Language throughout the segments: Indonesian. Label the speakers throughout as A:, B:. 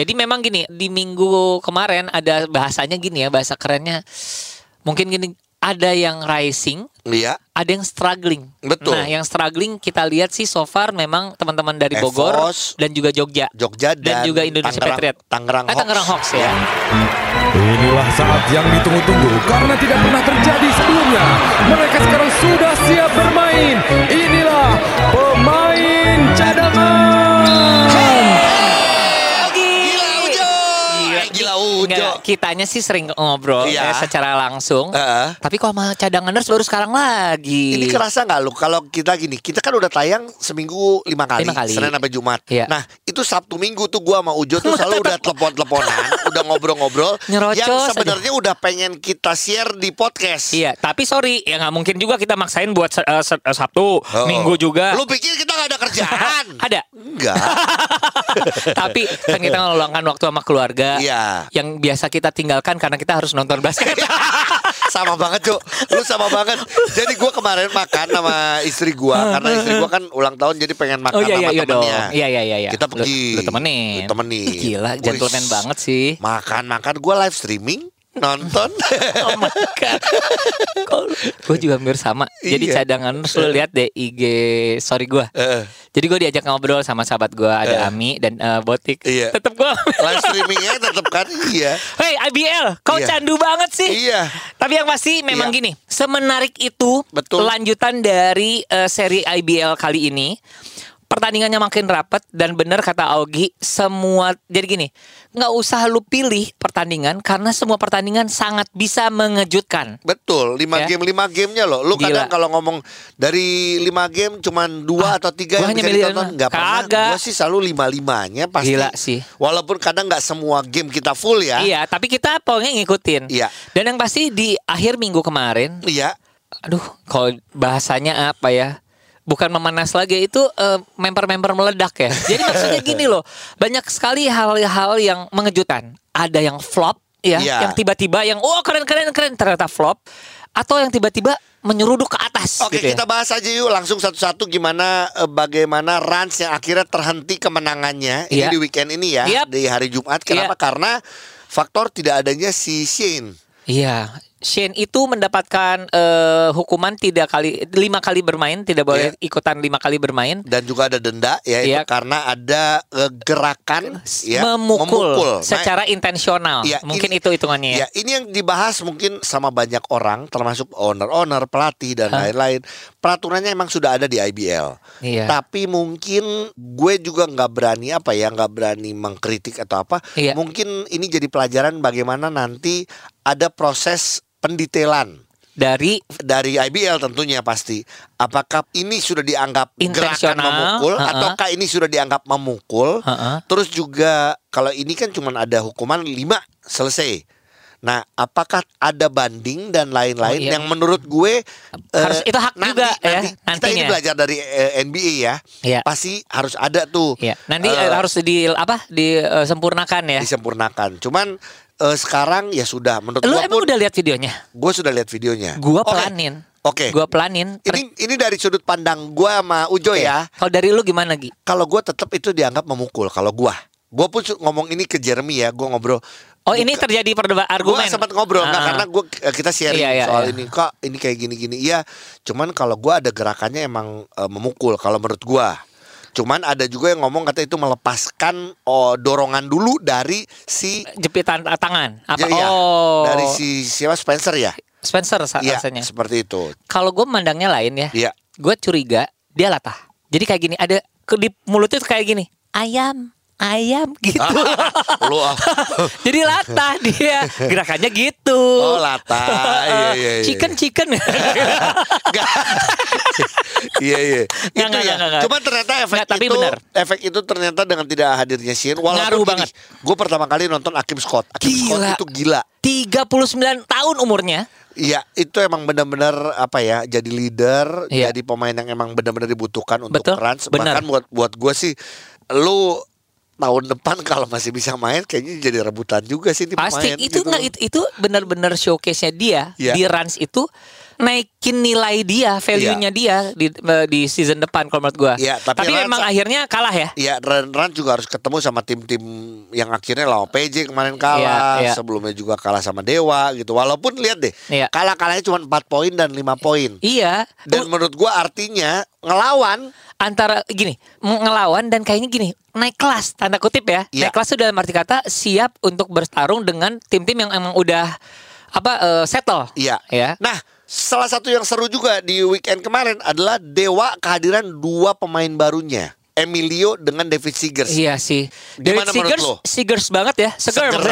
A: Jadi memang gini di minggu kemarin ada bahasanya gini ya bahasa kerennya mungkin gini ada yang rising,
B: Iya.
A: ada yang struggling.
B: Betul.
A: Nah, yang struggling kita lihat sih so far memang teman-teman dari Bogor
B: Evos,
A: dan juga Jogja.
B: Jogja
A: Dan
B: dan,
A: juga Indonesia
B: Tangerang,
A: Patriot.
B: Tangerang
A: Eh, Tangerang Hawks ya.
C: Inilah saat yang ditunggu-tunggu karena tidak pernah terjadi sebelumnya. Mereka sekarang sudah siap bermain. Inilah pemain cadangan.
A: Enggak, kitanya sih sering ngobrol
B: Iya.
A: ya, secara langsung.
B: Heeh.
A: Tapi kok sama cadanganers baru sekarang lagi.
B: Ini kerasa nggak lu kalau kita gini, kita kan udah tayang seminggu lima kali,
A: Lima kali.
B: Senin sampai Jumat.
A: Iya.
B: Nah itu Sabtu Minggu tuh gua sama Ujo tuh selalu udah telepon-teleponan, udah ngobrol-ngobrol. Yang sebenarnya udah pengen kita share di podcast.
A: Iya, tapi sorry ya nggak mungkin juga kita maksain buat eh, Sabtu,
B: Oh.
A: Minggu juga.
B: Lu pikir kita nggak ada kerjaan?
A: Ada.
B: Enggak.
A: tapi kan kita ngeluangkan waktu sama keluarga.
B: Iya.
A: Yang biasa kita tinggalkan karena kita harus nonton basket.
B: sama banget Cuk. Lu sama banget. Jadi gua kemarin makan sama istri gua Karena istri gua kan ulang tahun Jadi pengen makan
A: oh iya
B: sama
A: iya iya
B: temennya.
A: Iya iya iya iya.
B: Kita
A: Lu-
B: pergi.
A: Lu, temenin.
B: Lu temenin.
A: Gila, gentleman banget sih.
B: Makan-makan gua live streaming Nonton
A: Oh my god. gue juga hampir sama. Jadi
B: Iya.
A: cadangan lu lihat deh IG sorry gue.
B: Eh,
A: Jadi gue diajak ngobrol sama sahabat gue ada
B: Eh.
A: Ami dan eh, Botik.
B: Iya.
A: Tetep gue.
B: Live streamingnya tetap kan Iya
A: Hey IBL, kau
B: Iya.
A: candu banget sih.
B: Iya
A: Tapi yang pasti memang
B: Iya.
A: gini, semenarik itu
B: Betul.
A: lanjutan dari eh, seri IBL kali ini. Pertandingannya makin rapat dan benar kata Augie semua jadi gini nggak usah lu pilih pertandingan karena semua pertandingan sangat bisa mengejutkan.
B: Betul, lima
A: Ya.
B: game lima gamenya loh. Lu
A: Gila.
B: kadang kalau ngomong dari lima game cuman dua
A: Ah,
B: atau tiga yang
A: hanya
B: bisa ditonton nggak pernah. Gua sih selalu lima limanya pasti.
A: Gila sih.
B: Walaupun kadang nggak semua game kita full ya.
A: Iya, tapi kita pokoknya ngikutin.
B: Iya.
A: Dan yang pasti di akhir minggu kemarin,
B: Iya.
A: aduh, kalau bahasanya apa ya? Bukan memanas lagi itu eh, member-member meledak ya. Jadi maksudnya gini loh, banyak sekali hal-hal yang mengejutkan. Ada yang flop ya,
B: Iya.
A: yang tiba-tiba yang oh keren keren ternyata flop atau yang tiba-tiba menyeruduk ke atas
B: Oke,
A: gitu ya.
B: kita bahas aja yuk langsung satu-satu gimana eh, bagaimana Rans yang akhirnya terhenti kemenangannya ini
A: Iya.
B: di weekend ini ya
A: Yap.
B: di hari Jumat. Kenapa?
A: Iya.
B: Karena faktor tidak adanya si Shane.
A: Iya, Shane itu mendapatkan eh, hukuman tidak kali lima kali bermain, tidak boleh ikutan lima kali bermain.
B: dan juga ada denda ya itu
A: Iya.
B: karena ada eh, gerakan ya
A: memukul,
B: Nah,
A: secara intensional.
B: Iya,
A: Mungkin
B: ini-
A: itu hitungannya ya.
B: Ya, ini yang dibahas mungkin sama banyak orang, termasuk owner-owner, pelatih dan lain-lain. Peraturannya emang sudah ada di IBL.
A: Iya.
B: Tapi mungkin gue juga nggak berani apa ya, nggak berani mengkritik atau apa.
A: Iya.
B: Mungkin ini jadi pelajaran bagaimana nanti ada proses pendetailan
A: Dari
B: dari IBL tentunya pasti. Apakah ini sudah dianggap gerakan memukul
A: ha-ha.
B: ataukah ini sudah dianggap memukul?
A: Ha-ha.
B: Terus juga kalau ini kan cuma ada hukuman 5 selesai. Nah, apakah ada banding dan lain-lain
A: Oh, iya.
B: yang menurut gue
A: Harus-
B: eh,
A: itu hak juga ya,
B: Kita ini
A: nantinya.
B: belajar dari eh, NBA ya.
A: Iya.
B: Pasti harus ada tuh.
A: ya, nanti
B: eh,
A: eh, harus di apa? Disempurnakan ya.
B: disempurnakan. Cuman eh, sekarang ya sudah menurut
A: Lu
B: gue
A: emang
B: pun
A: udah lihat videonya?
B: gue sudah lihat videonya.
A: Gua
B: Oke.
A: pelanin.
B: Oke.
A: Gua pelanin. Ter-
B: Ini ini dari sudut pandang gue sama Ujo
A: Oke.
B: ya.
A: Kalau dari lu gimana Gi?
B: Kalau gue tetap itu dianggap memukul. Kalau gue, gue pun ngomong ini ke Jeremy ya. Gue ngobrol.
A: Oh, ini terjadi perdebatan
B: Gue
A: argumen.
B: sempat ngobrol nggak
A: Ah.
B: karena gue kita sharing
A: Iya, iya,
B: soal
A: iya.
B: ini kok ini kayak gini-gini. Iya, cuman kalau gue ada gerakannya emang eh, memukul. Kalau menurut gue. Cuman ada juga yang ngomong kata itu melepaskan oh, dorongan dulu dari si
A: jepitan eh, tangan. Apa?
B: Ya.
A: Oh.
B: dari si siapa Spencer ya.
A: Spencer rasanya.
B: seperti itu.
A: Kalau gue memandangnya lain ya.
B: Iya.
A: Gue curiga dia latah. Jadi kayak gini, ada di mulutnya kayak gini. Ayam, ayam gitu.
B: Lu ah.
A: Jadi latah dia. Gerakannya gitu.
B: Oh, latah. Iya, iya, iya.
A: Chicken, chicken.
B: Iya iya. Itu
A: nggak,
B: ya.
A: nggak, nggak.
B: Cuman ternyata efek
A: Nggak, tapi
B: itu
A: benar.
B: efek itu ternyata dengan tidak hadirnya Shin
A: Ngaruh
B: walaupun
A: banget.
B: Gue pertama kali nonton Akim Scott. Akim Scott
A: Gila.
B: itu gila.
A: 39 tahun umurnya.
B: Iya, itu emang benar-benar apa ya, jadi leader,
A: Iya.
B: jadi pemain yang emang benar-benar dibutuhkan untuk
A: Betul,
B: Rans.
A: benar.
B: Bahkan buat buat gue sih, lu tahun depan kalau masih bisa main, kayaknya jadi rebutan juga sih ini
A: Pasti
B: pemain.
A: itu
B: gitu.
A: nggak itu, itu benar-benar showcase-nya dia
B: Iya.
A: di Rans itu naikin nilai dia, value-nya dia di di season depan kalau menurut gua.
B: Iya, tapi
A: tapi memang akhirnya kalah ya.
B: Iya, Ran, Ran juga harus ketemu sama tim-tim yang akhirnya lawan PJ kemarin kalah,
A: Iya, iya.
B: sebelumnya juga kalah sama Dewa gitu. Walaupun lihat deh,
A: Iya.
B: kalah-kalahnya cuma 4 poin dan 5 poin.
A: Iya.
B: Dan menurut gua artinya ngelawan
A: antara gini ngelawan dan kayaknya gini naik kelas tanda kutip ya
B: Iya.
A: naik kelas itu dalam arti kata siap untuk bertarung dengan tim-tim yang emang udah apa eh, settle
B: Iya.
A: ya
B: Nah, salah satu yang seru juga di weekend kemarin adalah Dewa kehadiran dua pemain barunya. Emilio dengan David Seegers.
A: Iya sih.
B: Gimana
A: David Seegers,
B: lo?
A: Seegers banget ya, seger.
B: Seger.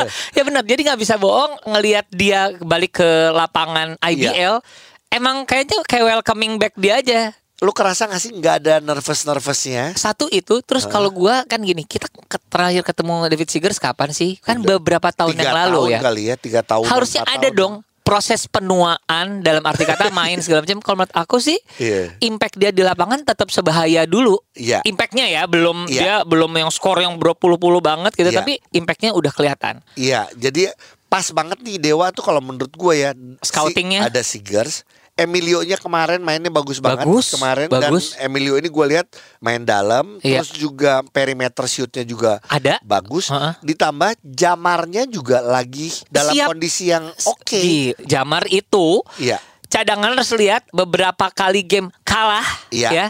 A: ya benar. Jadi nggak bisa bohong ngelihat dia balik ke lapangan IBL. Emang kayaknya kayak welcoming back dia aja.
B: Lu kerasa gak sih nggak ada nervous-nervousnya?
A: Satu itu, terus kalau gua kan gini, kita ke- terakhir ketemu David Seegers kapan sih? Kan beberapa tahun
B: Tiga
A: yang lalu
B: tahun
A: ya.
B: kali ya, tiga tahun.
A: Harusnya ada
B: tahun.
A: dong proses penuaan dalam arti kata main segala macam. Kalau menurut aku sih,
B: Iya.
A: impact dia di lapangan tetap sebahaya dulu.
B: Iya.
A: Impactnya ya belum
B: Iya.
A: dia belum yang skor yang berpuluh-puluh banget gitu,
B: Iya.
A: tapi impactnya udah kelihatan.
B: Iya, jadi pas banget nih Dewa tuh kalau menurut gue ya si-
A: Scoutingnya.
B: ada Seegers. Emilio-nya kemarin mainnya bagus banget
A: Bagus,
B: kemarin
A: bagus.
B: dan Emilio ini gue lihat main dalam
A: Iya.
B: terus juga perimeter shootnya juga
A: Ada.
B: bagus
A: Heeh.
B: ditambah Jamarnya juga lagi dalam
A: Siap.
B: kondisi yang oke
A: Di Jamar itu
B: Iya.
A: cadangan harus lihat beberapa kali game kalah
B: Iya.
A: ya.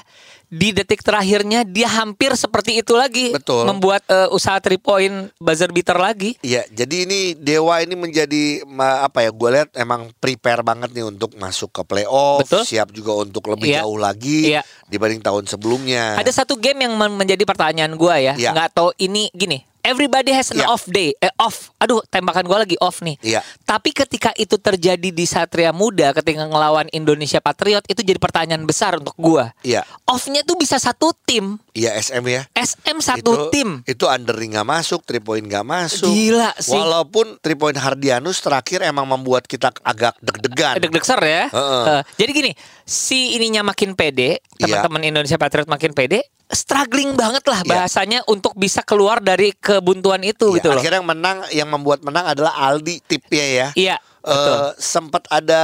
A: Di detik terakhirnya dia hampir seperti itu lagi
B: Betul.
A: membuat eh, usaha three point buzzer beater lagi.
B: Iya, jadi ini Dewa ini menjadi apa ya? Gue lihat emang prepare banget nih untuk masuk ke playoff,
A: Betul.
B: siap juga untuk lebih
A: Iya.
B: jauh lagi
A: Iya.
B: dibanding tahun sebelumnya.
A: Ada satu game yang men- menjadi pertanyaan gua ya.
B: Iya.
A: Nggak tahu ini gini. Everybody has an
B: Iya.
A: off day. Eh off. Aduh, tembakan gua lagi off nih.
B: Iya.
A: Tapi ketika itu terjadi di Satria Muda ketika ngelawan Indonesia Patriot itu jadi pertanyaan besar untuk gua.
B: Iya.
A: Off-nya tuh bisa satu tim.
B: Iya SM ya.
A: SM satu
B: itu,
A: tim.
B: Itu under nggak masuk, three point nggak masuk.
A: Gila sih.
B: Walaupun three point Hardianus terakhir emang membuat kita agak deg-degan.
A: Deg-deg ser ya.
B: Heeh.
A: Eh, jadi gini, si ininya makin pede,
B: Iya.
A: teman-teman Indonesia Patriot makin pede, struggling banget lah
B: Iya.
A: bahasanya untuk bisa keluar dari kebuntuan itu
B: Iya,
A: gitu loh.
B: akhirnya yang menang, yang membuat menang adalah Aldi tipnya ya.
A: Iya,
B: Eh,
A: betul.
B: sempat ada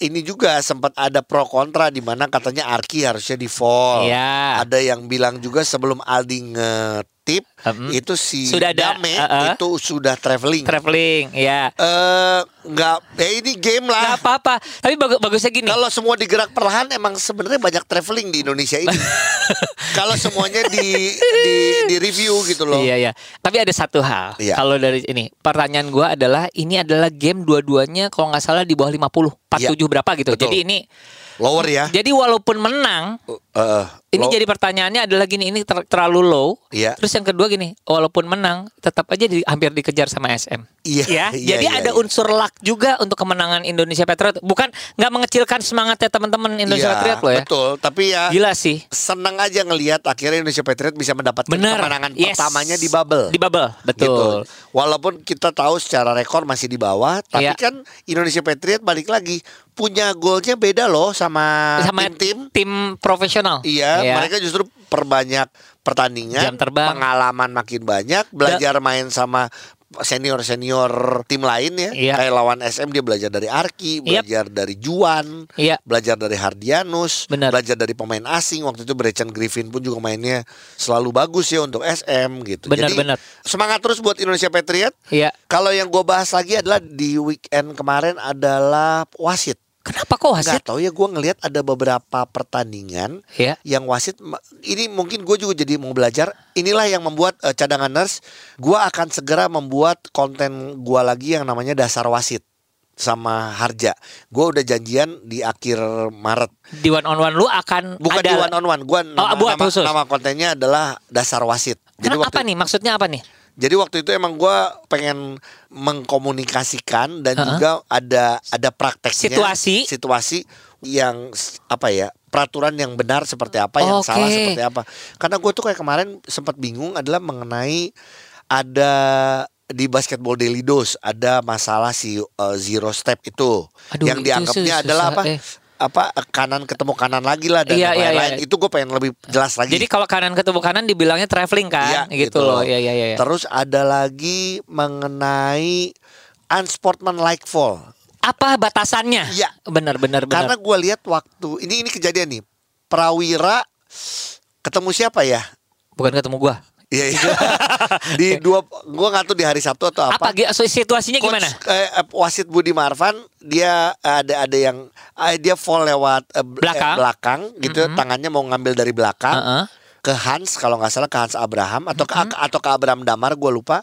B: ini juga sempat ada pro kontra di mana katanya Arki harusnya di fall.
A: Iya.
B: Ada yang bilang juga sebelum Aldi ngetip
A: Hmm.
B: itu si
A: Sudah ada,
B: Dame
A: uh-uh.
B: itu sudah traveling.
A: Traveling, ya.
B: Eh nggak ya ini game
A: Gak
B: lah.
A: apa-apa. Tapi bagus bagusnya gini.
B: Kalau semua digerak perlahan emang sebenarnya banyak traveling di Indonesia ini. Kalau semuanya di di di review gitu loh.
A: Iya, iya. Tapi ada satu hal.
B: Iya.
A: Kalau dari ini, pertanyaan gua adalah ini adalah game dua-duanya kalau nggak salah di bawah 50, 47 berapa gitu.
B: Iya. Betul.
A: Jadi ini
B: Lower ya.
A: jadi walaupun menang,
B: Eh,
A: ini
B: lo-
A: jadi pertanyaannya adalah gini, ini ter- terlalu low.
B: Iya.
A: Terus yang kedua gini, walaupun menang tetap aja di, hampir dikejar sama SM.
B: Iya,
A: Ya,
B: iya,
A: jadi
B: iya,
A: ada
B: iya.
A: unsur luck juga untuk kemenangan Indonesia Patriot. Bukan nggak mengecilkan semangatnya teman-teman Indonesia
B: Iya,
A: Patriot loh ya.
B: Betul, tapi ya
A: Gila sih.
B: seneng aja ngelihat akhirnya Indonesia Patriot bisa mendapatkan
A: Bener.
B: kemenangan
A: Yes.
B: pertamanya di bubble.
A: Di bubble, betul.
B: Gitu. Walaupun kita tahu secara rekor masih di bawah, tapi
A: Iya.
B: kan Indonesia Patriot balik lagi punya golnya beda loh sama,
A: Sama
B: tim-tim.
A: tim profesional.
B: Iya,
A: Ya.
B: mereka justru perbanyak pertandingan,
A: Jam terbang.
B: pengalaman makin banyak, belajar main sama senior-senior tim lain ya.
A: Iya.
B: Kayak lawan SM dia belajar dari Arki,
A: Yep.
B: belajar dari Juan,
A: Iya.
B: belajar dari Hardianus,
A: Benar.
B: belajar dari pemain asing. Waktu itu Brechan Griffin pun juga mainnya selalu bagus ya untuk SM gitu.
A: Benar,
B: Jadi semangat terus buat Indonesia Patriot.
A: Iya.
B: Kalau yang gue bahas lagi adalah di weekend kemarin adalah wasit.
A: Kenapa kok
B: Gak
A: wasit?
B: tau ya gue ngelihat ada beberapa pertandingan
A: Iya.
B: yang wasit ini mungkin gue juga jadi mau belajar inilah yang membuat eh, cadangan nurse gue akan segera membuat konten gue lagi yang namanya dasar wasit sama Harja gue udah janjian di akhir Maret
A: Di one on one lu akan
B: bukan
A: ada
B: di one on one gue nama,
A: buat
B: nama,
A: khusus.
B: nama kontennya adalah dasar wasit
A: Kenapa
B: waktu
A: apa nih? Maksudnya apa nih?
B: Jadi waktu itu emang gue pengen mengkomunikasikan dan
A: Uh-uh.
B: juga ada ada prakteknya
A: Situasi.
B: situasi yang apa ya peraturan yang benar seperti apa yang
A: Oke.
B: salah seperti apa karena gue tuh kayak kemarin sempat bingung adalah mengenai ada di basketball daily dose ada masalah si uh, zero step itu
A: Aduh,
B: yang
A: itu
B: dianggapnya
A: susah,
B: adalah apa
A: eh.
B: Apa kanan ketemu kanan lagi lah dan
A: Iya, iya,
B: lain-lain
A: iya.
B: itu gue pengen lebih jelas lagi
A: Jadi kalau kanan ketemu kanan dibilangnya traveling kan,
B: Iya,
A: gitu, loh. Iya iya iya.
B: Terus ada lagi mengenai unsportsmanlike fall.
A: apa batasannya?
B: Iya.
A: Benar benar benar.
B: Karena gue lihat waktu ini ini kejadian nih. Prawira ketemu siapa ya?
A: Bukan ketemu gua.
B: Iya, iya. di dua gua nggak tahu di hari Sabtu atau
A: Apa,
B: apa.
A: Situasinya
B: Coach,
A: gimana?
B: eh, eh, wasit Budi Marvan dia ada ada yang eh, dia fall lewat eh, bel- eh,
A: Belakang.
B: belakang gitu tangannya mau ngambil dari belakang
A: Heeh.
B: ke Hans kalau nggak salah ke Hans Abraham atau ke atau ke Abraham Damar gue lupa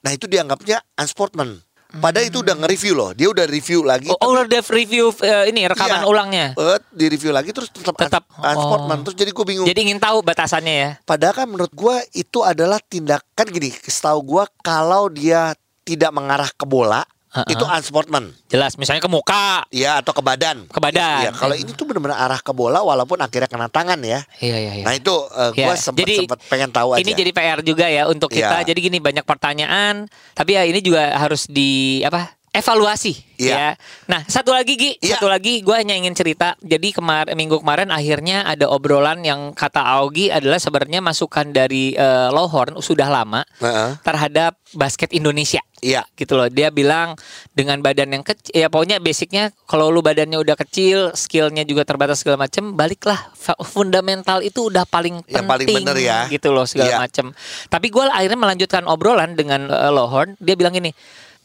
B: nah itu dianggapnya unsportman padahal itu udah nge-review loh dia udah review lagi
A: Oh, oh, udah review eh, ini rekaman
B: Iya.
A: ulangnya.
B: eh, di review lagi terus tetap,
A: Tetap,
B: uns- unsportman
A: oh.
B: terus jadi gue bingung
A: Jadi ingin tahu batasannya ya.
B: Padahal kan menurut gua itu adalah tindakan gini, setahu gua kalau dia tidak mengarah ke bola
A: Uh-uh.
B: itu unsportman.
A: Jelas, misalnya ke muka.
B: Ya atau ke badan.
A: Ke badan.
B: Iya, kalau ini tuh benar-benar arah ke bola walaupun akhirnya kena tangan ya.
A: Iya iya iya.
B: Nah itu uh,
A: Ya,
B: gua sempat
A: jadi
B: pengen tahu aja.
A: Ini jadi PR juga ya untuk kita.
B: Iya.
A: Jadi gini banyak pertanyaan, tapi ya ini juga harus di apa? Evaluasi
B: Iya.
A: ya. Nah, satu lagi Gi,
B: Iya.
A: satu lagi gue hanya ingin cerita. Jadi kemarin minggu kemarin akhirnya ada obrolan yang kata Augie adalah sebenarnya masukan dari eh, Lohorn sudah lama
B: Heeh.
A: terhadap basket Indonesia.
B: Iya.
A: gitu loh dia bilang dengan badan yang kecil ya pokoknya basicnya kalau lu badannya udah kecil skillnya juga terbatas segala macem baliklah fundamental itu udah paling
B: Yang paling
A: penting
B: bener ya.
A: gitu loh segala
B: Iya.
A: macem tapi gue akhirnya melanjutkan obrolan dengan eh, Lohorn dia bilang gini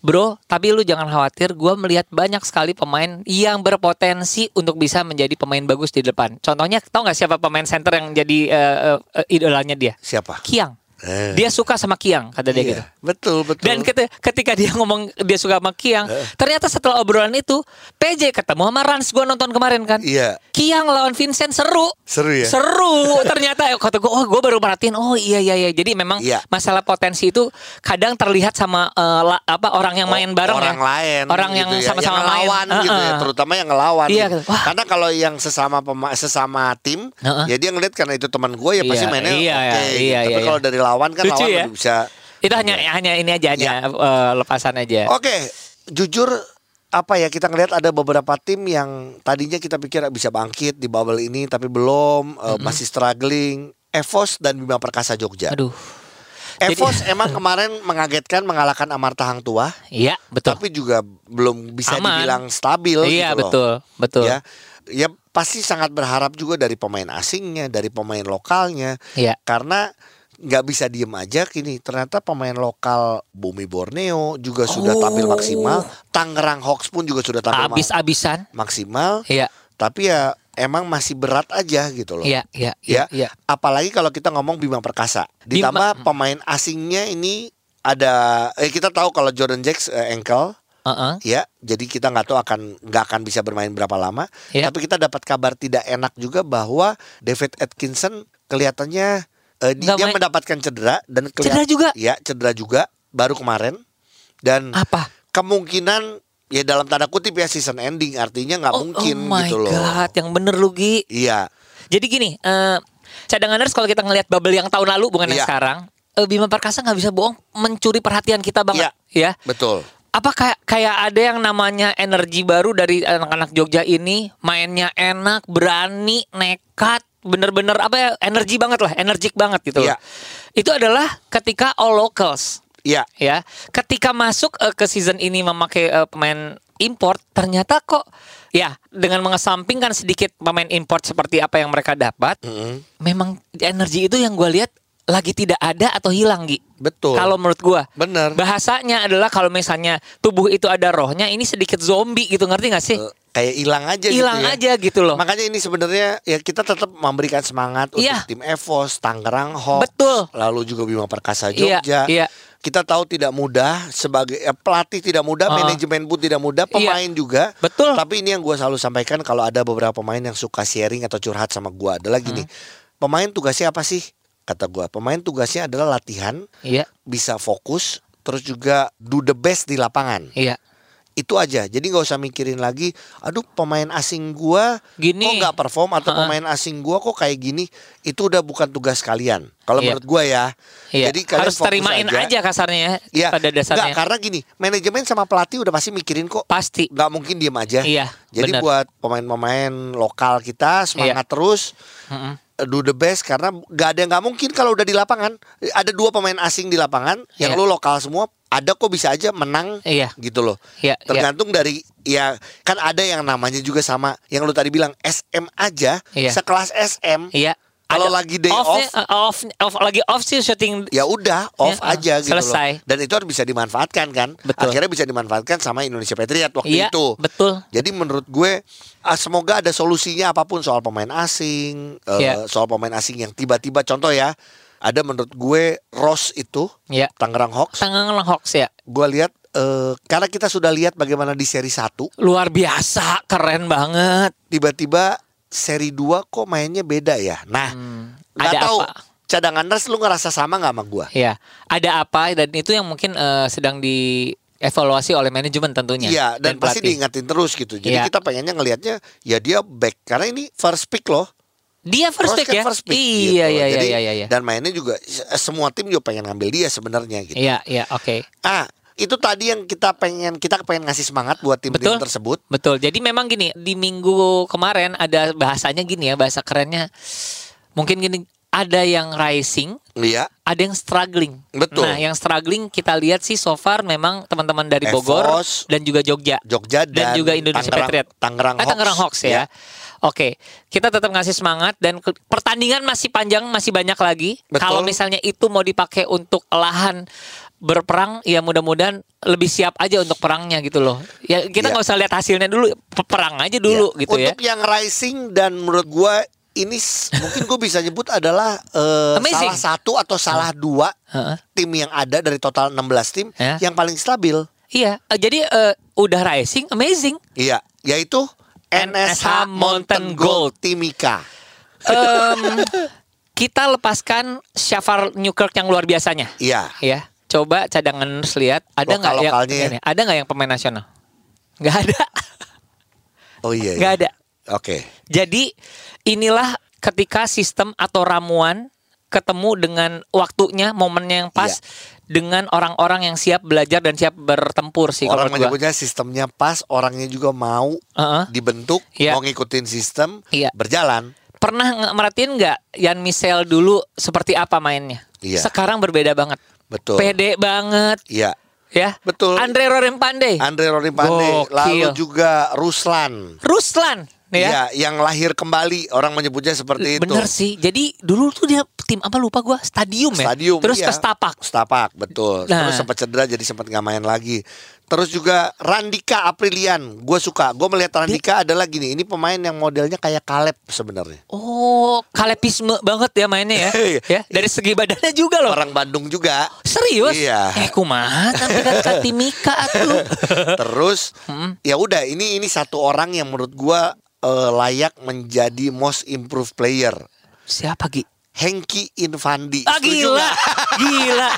A: Bro, tapi lu jangan khawatir. Gue melihat banyak sekali pemain yang berpotensi untuk bisa menjadi pemain bagus di depan. Contohnya, tau nggak siapa pemain center yang jadi eh, eh, idolanya dia?
B: Siapa?
A: Kiang.
B: Eh.
A: Dia suka sama Kiang, kata dia
B: Iya,
A: gitu.
B: Betul betul.
A: Dan keti- ketika dia ngomong dia suka sama Kiang,
B: Eh.
A: ternyata setelah obrolan itu PJ ketemu sama Rans gue nonton kemarin kan.
B: Iya.
A: Kiang lawan Vincent seru.
B: Seru ya?
A: Seru. Ternyata kata gue, oh gue baru perhatiin, oh iya iya iya. Jadi memang
B: Iya.
A: masalah potensi itu kadang terlihat sama eh, la- apa orang yang main bareng
B: orang
A: ya.
B: lain
A: Orang
B: gitu
A: yang
B: ya,
A: sama-sama main.
B: ngelawan gitu ya terutama yang ngelawan
A: Iya,
B: gitu.
A: Wah.
B: karena kalau yang sesama sesama tim
A: Heeh.
B: ya dia ngeliat karena itu teman gue ya pasti
A: Iya,
B: mainnya
A: iya,
B: oke
A: iya,
B: gitu.
A: iya,
B: tapi
A: iya.
B: kalau dari lawan kan
A: Lucu
B: lawan
A: ya?
B: bisa
A: Itu hanya hanya ini aja hanya eh, lepasan aja.
B: oke jujur apa ya kita ngelihat ada beberapa tim yang tadinya kita pikir bisa bangkit di bubble ini tapi belum eh, masih struggling Evos dan Bima Perkasa Jogja
A: Aduh. Jadi-
B: Evos emang kemarin mengagetkan mengalahkan Amarta Hang Tua
A: Iya, betul.
B: tapi juga belum bisa
A: Aman.
B: dibilang stabil
A: Iya,
B: gitu loh.
A: betul. Betul.
B: Ya, ya pasti sangat berharap juga dari pemain asingnya, dari pemain lokalnya,
A: Iya.
B: karena nggak bisa diem aja kini. Ternyata pemain lokal Bumi Borneo juga sudah
A: Oh.
B: tampil maksimal, Tangerang Hawks pun juga sudah tampil
A: Abis-abisan.
B: maksimal.
A: Iya.
B: Tapi ya emang masih berat aja gitu loh.
A: Iya, iya,
B: Ya,
A: iya, iya.
B: apalagi kalau kita ngomong Bima Perkasa,
A: Bima-
B: ditambah pemain asingnya ini ada, eh kita tahu kalau Jordan Jacks eh, ankle,
A: Heeh.
B: ya jadi kita nggak tahu akan nggak akan bisa bermain berapa lama
A: Ya.
B: tapi kita dapat kabar tidak enak juga bahwa David Atkinson kelihatannya eh, dia
A: main.
B: mendapatkan cedera dan
A: Cedera juga?
B: ya cedera juga baru kemarin dan
A: Apa?
B: kemungkinan ya dalam tanda kutip ya season ending artinya nggak
A: Oh,
B: mungkin
A: oh my
B: gitu loh
A: God, yang bener lu Gi.
B: iya
A: Jadi gini, eh cadanganers kalau kita ngelihat bubble yang tahun lalu bukan yang
B: Iya.
A: sekarang, eh, Bima Perkasa nggak bisa bohong, mencuri perhatian kita banget, ya.
B: betul
A: Apa kayak kayak ada yang namanya energi baru dari anak-anak Jogja ini, mainnya enak, berani, nekat, bener-bener apa ya, energi banget lah, energik banget gitu. loh.
B: Iya.
A: Itu adalah ketika all locals
B: iya
A: ya. Ketika masuk eh, ke season ini memakai eh, pemain import, ternyata kok ya dengan mengesampingkan sedikit pemain import seperti apa yang mereka dapat,
B: Mm-mm.
A: memang energi itu yang gue lihat lagi tidak ada atau hilang Gi.
B: betul
A: Kalau menurut gue
B: bener
A: bahasanya adalah kalau misalnya tubuh itu ada rohnya, ini sedikit zombie gitu ngerti gak sih?
B: Eh, kayak hilang aja
A: Hilang
B: gitu ya.
A: aja gitu loh.
B: Makanya ini sebenarnya ya kita tetap memberikan semangat
A: Iya.
B: untuk tim Evos, Tangerang Hawks,
A: Betul.
B: lalu juga Bima Perkasa
A: Iya,
B: Jogja.
A: iya.
B: Kita tahu tidak mudah sebagai eh, pelatih tidak mudah,
A: Uh-uh.
B: manajemen pun tidak mudah,
A: Iya.
B: pemain juga.
A: Betul.
B: Tapi ini yang gue selalu sampaikan kalau ada beberapa pemain yang suka sharing atau curhat sama gue adalah gini,
A: Hmm.
B: pemain tugasnya apa sih? Kata gue, pemain tugasnya adalah latihan,
A: Iya,
B: bisa fokus, terus juga do the best di lapangan
A: iya.
B: Itu aja jadi nggak usah mikirin lagi aduh pemain asing gua
A: Gini.
B: kok nggak perform atau
A: Ha-ha.
B: pemain asing gua kok kayak gini itu udah bukan tugas kalian kalau
A: Iya.
B: menurut gua ya
A: Iya.
B: jadi kalian
A: harus terimain aja, kasarnya
B: Iya,
A: pada dasarnya.
B: nggak, karena gini manajemen sama pelatih udah pasti mikirin kok
A: Pasti.
B: nggak mungkin diem aja
A: Iya,
B: jadi
A: benar.
B: buat pemain-pemain lokal kita semangat terus
A: Mm-mm.
B: uh, do the best karena nggak ada yang nggak mungkin kalau udah di lapangan ada dua pemain asing di lapangan yang
A: Iya.
B: lu lokal semua ada kok bisa aja menang
A: Iya.
B: gitu loh
A: Iya, iya.
B: tergantung dari ya kan ada yang namanya juga sama yang lu tadi bilang SM aja
A: Iya.
B: sekelas SM
A: Iya.
B: Kalau lagi day
A: off-nya,
B: off,
A: uh, off, off lagi off sih syuting
B: ya udah off
A: Ya,
B: aja gitu
A: selesai.
B: loh dan itu harus bisa dimanfaatkan kan
A: Betul.
B: akhirnya bisa dimanfaatkan sama Indonesia Patriot waktu
A: Iya,
B: itu
A: betul.
B: jadi menurut gue ah, semoga ada solusinya apa pun soal pemain asing, eh,
A: Iya.
B: soal pemain asing yang tiba-tiba contoh ya, ada menurut gue Ross itu
A: Iya.
B: Tangerang Hawks.
A: Tangan Hawks ya.
B: Gue lihat eh, karena kita sudah lihat bagaimana di seri 1,
A: Luar biasa, keren banget.
B: tiba-tiba seri 2 kok mainnya beda ya. Nah, nggak
A: ada
B: tahu
A: apa?
B: cadanganers lu ngerasa sama nggak sama gue?
A: Ya, ada apa dan itu yang mungkin eh, sedang dievaluasi oleh manajemen tentunya.
B: Iya, dan, pasti
A: pelatih.
B: diingatin terus gitu. Jadi
A: Iya.
B: kita pengennya ngelihatnya ya dia back karena ini first pick loh.
A: Dia first pick
B: kan
A: ya.
B: first pick
A: iya,
B: gitu.
A: iya,
B: Jadi,
A: iya, iya, iya.
B: Dan mainnya juga semua tim juga pengen ngambil dia sebenarnya gitu.
A: Iya, iya, oke.
B: Ah, itu tadi yang kita pengen kita pengen ngasih semangat buat tim-tim
A: Betul.
B: tersebut.
A: Betul. Jadi memang gini, di minggu kemarin ada bahasanya gini ya, bahasa kerennya mungkin gini, ada yang rising,
B: Iya.
A: ada yang struggling.
B: Betul.
A: Nah, yang struggling kita lihat sih so far memang teman-teman dari Bogor
B: Evos,
A: dan juga Jogja.
B: Jogja
A: dan,
B: dan
A: juga Indonesia
B: Tangerang-
A: Patriot.
B: Tangerang
A: Eh, Tangerang
B: Hawks.
A: Hawks ya.
B: Ya.
A: Oke, kita tetap ngasih semangat dan pertandingan masih panjang, masih banyak lagi. Kalau misalnya itu mau dipakai untuk lahan berperang, ya mudah-mudahan lebih siap aja untuk perangnya gitu loh. Ya kita
B: Ya.
A: nggak usah lihat hasilnya dulu, pe- perang aja dulu
B: Iya.
A: gitu ya.
B: Untuk yang rising dan menurut gua ini mungkin gue bisa nyebut adalah
A: Amazing.
B: salah satu atau salah dua
A: Heeh.
B: tim yang ada dari total 16 tim
A: Ya.
B: yang paling stabil.
A: Iya, eh, jadi eh, udah rising, amazing.
B: Iya, yaitu NSH Mountain Gold Timika.
A: Em, kita lepaskan Shafar Newkirk yang luar biasanya.
B: Iya.
A: Ya, coba cadangan lihat ada nggak yang
B: ya.
A: ini, ada nggak yang pemain nasional? Nggak ada,
B: Oh iya. iya.
A: nggak ada.
B: Oke.
A: Jadi inilah ketika sistem atau ramuan ketemu dengan waktunya, momennya yang
B: Iya.
A: Dengan orang-orang yang siap belajar dan siap bertempur sih kalau
B: Orang
A: menurut gua.
B: menyebutnya sistemnya pas, orangnya juga mau
A: Heeh.
B: dibentuk,
A: Iya.
B: mau ngikutin sistem,
A: Iya.
B: berjalan.
A: Pernah merhatiin nggak Yan Michel dulu seperti apa mainnya?
B: Iya.
A: Sekarang berbeda banget.
B: Betul.
A: Pede banget,
B: Iya.
A: ya.
B: Betul.
A: Andre Rorem Pandey,
B: Andre Roni Pandey, lalu juga Ruslan.
A: Ruslan, ya.
B: Iya, yang lahir kembali, orang menyebutnya seperti itu.
A: Bener sih. Jadi dulu tuh dia tim apa lupa gua? Stadium ya.
B: Stadium.
A: Terus
B: iya.
A: ke Stapak.
B: Stapak, betul.
A: Nah.
B: Terus sempat cedera jadi sempat nggak main lagi. Terus juga Randika Aprilian, gue suka. Gue melihat Randika adalah gini, ini pemain yang modelnya kayak Kaleb sebenarnya.
A: Oh, kalepisme banget ya mainnya ya.
B: Iya.
A: ya, dari segi badannya juga loh.
B: Orang Bandung juga.
A: Serius?
B: Iya.
A: Eh, kumaha tapi kan Timika atuh.
B: Terus
A: Hmm.
B: ya udah ini ini satu orang yang menurut gua eh, layak menjadi most improved player.
A: Siapa Gi?
B: Hengki Infandi.
A: Ah
B: Setuju
A: gila, gila.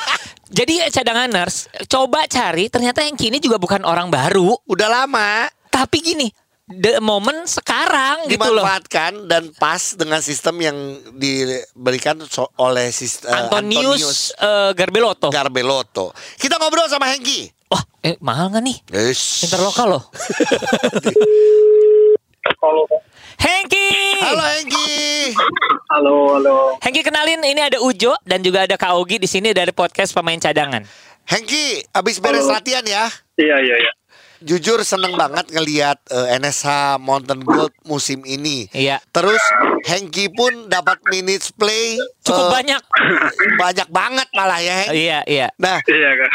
A: Jadi eh, cadanganers, coba cari ternyata yang kini juga bukan orang baru,
B: Udah lama
A: tapi gini, the moment sekarang gitu loh.
B: dimanfaatkan dan pas dengan sistem yang diberikan so- oleh sistem
A: Antonius, eh, Garbelotto.
B: Garbelotto. Kita ngobrol sama Hengki.
A: Wah, eh, mahal nggak nih?
B: Yes.
A: Interlokal loh.
D: Halo,
A: Hengki.
B: Halo Hengki.
D: halo, halo.
A: Hengki kenalin ini ada Ujo dan juga ada Kak Ogi di sini dari podcast pemain cadangan.
B: Hengki, abis beres
D: Halo.
B: latihan ya.
D: Iya, iya, iya.
B: Jujur seneng banget ngelihat eh, NSH Mountain Gold musim ini.
A: Iya.
B: Terus Hengki pun dapat minutes play
A: Cukup
B: eh,
A: banyak.
B: banyak banget malah ya Heng.
A: Iya, iya.
B: Nah,
D: Iya, kan.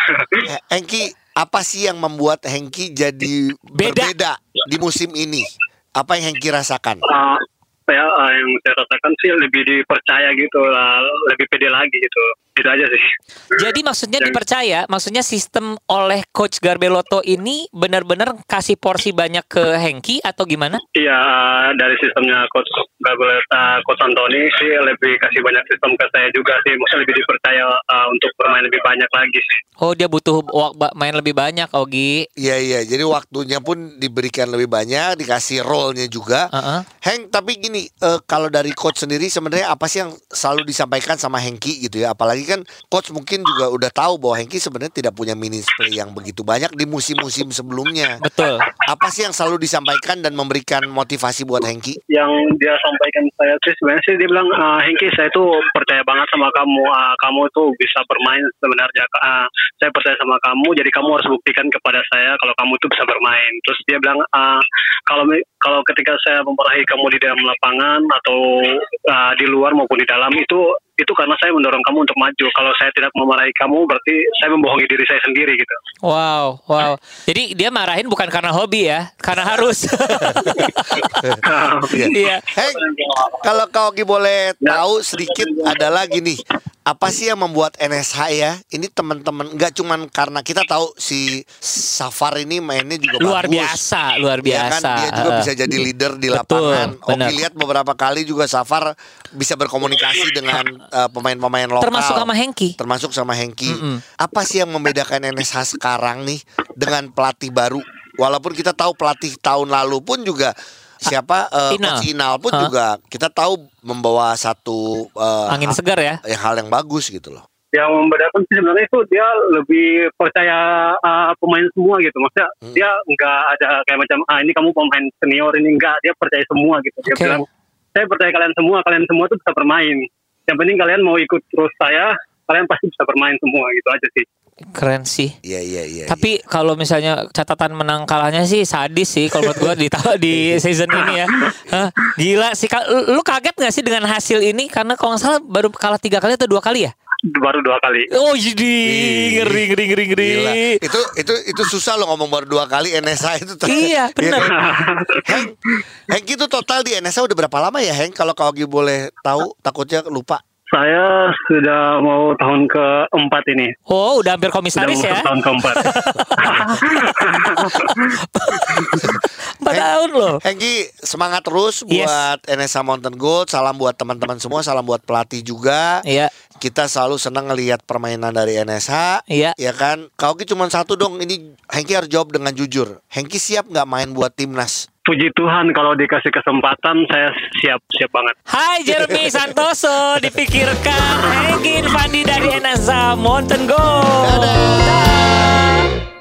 B: Hengki apa sih yang membuat Hengki jadi
A: Beda.
B: berbeda di musim ini? Apa yang Hengki rasakan?
D: Ah, saya ah, yang saya rasakan sih lebih dipercaya gitu lah, lebih pede lagi gitu. Itu aja sih.
A: Jadi maksudnya
D: Yang-
A: dipercaya, maksudnya sistem oleh coach Garbelotto ini benar-benar kasih porsi banyak ke Hengki atau gimana?
D: Iya, dari sistemnya coach Gabeleta, coach Antoni sih lebih kasih banyak sistem ke saya juga sih. Maksudnya lebih dipercaya ah, untuk bermain lebih banyak lagi sih.
A: Oh, dia butuh wak- ba- main lebih banyak, Ogi.
B: Iya iya, jadi waktunya pun diberikan lebih banyak, dikasih role-nya juga.
A: Heeh.
B: Heng, tapi gini, eh, kalau dari coach sendiri sebenarnya apa sih yang selalu disampaikan sama Hengki gitu ya? Apalagi kan coach mungkin juga udah tahu bahwa Hengki sebenarnya tidak punya minutes play yang begitu banyak di musim-musim sebelumnya.
A: Betul.
B: Apa sih yang selalu disampaikan dan memberikan motivasi buat Hengki?
D: Yang dia sampaikan saya sih sebenarnya sih dia bilang "Ah, Hengki saya tuh percaya banget sama kamu Ah, kamu tuh bisa bermain sebenarnya Ah, saya percaya sama kamu jadi kamu harus buktikan kepada saya kalau kamu tuh bisa bermain terus dia bilang "Ah, kalau kalau ketika saya memarahi kamu di dalam lapangan atau ah, di luar maupun di dalam itu itu karena saya mendorong kamu untuk maju kalau saya tidak memarahi kamu berarti saya membohongi diri saya sendiri gitu
A: Wow, wow. Jadi dia marahin bukan karena hobi ya, karena harus.
B: Iya.
A: Iya.
B: Heng, kalau kau boleh tahu sedikit adalah gini, apa sih yang membuat NSH ya? Ini teman-teman nggak cuman karena kita tahu si Safar ini mainnya juga
A: Luar
B: bagus.
A: biasa, luar
B: Iya kan,
A: biasa.
B: dia juga bisa jadi leader di
A: Betul,
B: lapangan. Ogi lihat beberapa kali juga Safar bisa berkomunikasi dengan eh, pemain-pemain lokal.
A: Termasuk sama Hengki.
B: Termasuk sama Hengki.
A: Mm-mm.
B: Apa sih yang membedakan NSH sekarang nih dengan pelatih baru? Walaupun kita tahu pelatih tahun lalu pun juga siapa eh,
A: Inal.
B: Coach Inal pun
A: Hah?
B: juga kita tahu membawa satu eh,
A: Angin segar ya.
B: hal yang bagus gitu loh.
D: yang membedakan sih sebenarnya itu dia lebih percaya uh, pemain semua gitu maksudnya
B: Hmm.
D: dia nggak ada kayak macam ah ini kamu pemain senior ini enggak dia percaya semua gitu dia bilang saya percaya kalian semua kalian semua tuh bisa bermain yang penting kalian mau ikut terus saya kalian pasti bisa bermain semua gitu aja sih
A: Keren sih.
B: Iya iya iya.
A: Tapi kalau misalnya catatan menang kalahnya sih sadis sih kalau menurut gua di di season ini ya. Hah, Gila sih. Lu lu kaget gak sih dengan hasil ini? Karena kalau nggak salah baru kalah tiga kali atau dua kali ya?
D: baru dua kali
A: Oh jadi
B: Ih,
A: ngeri ngeri ngeri ngeri.
B: Gila. Itu itu itu susah lo ngomong baru dua kali NSA itu.
A: Iya, bener.
B: kan? Heng, Heng itu total di NSA udah berapa lama ya Heng? Kalau kau boleh tahu, takutnya lupa.
D: Saya sudah mau tahun keempat ini
A: Oh udah hampir
D: sudah
A: komisaris
D: masuk
A: ya?
D: tahun keempat
A: Empat tahun loh.
B: Hengki semangat terus
A: Yes.
B: buat NSA Mountain Gold. Salam buat teman-teman semua, salam buat pelatih juga.
A: Iya.
B: Kita selalu senang ngelihat permainan dari NSH.
A: Iya.
B: Ya kan? Kau cuma satu dong. Ini Hengki harus jawab dengan jujur. Hengki siap nggak main buat timnas?
D: puji Tuhan kalau dikasih kesempatan saya siap siap banget
A: Hai Jeremy Santoso Dipikirkan Hengkin Fandi dari NSA Mountain Gold
B: Dadah.
A: Dadah.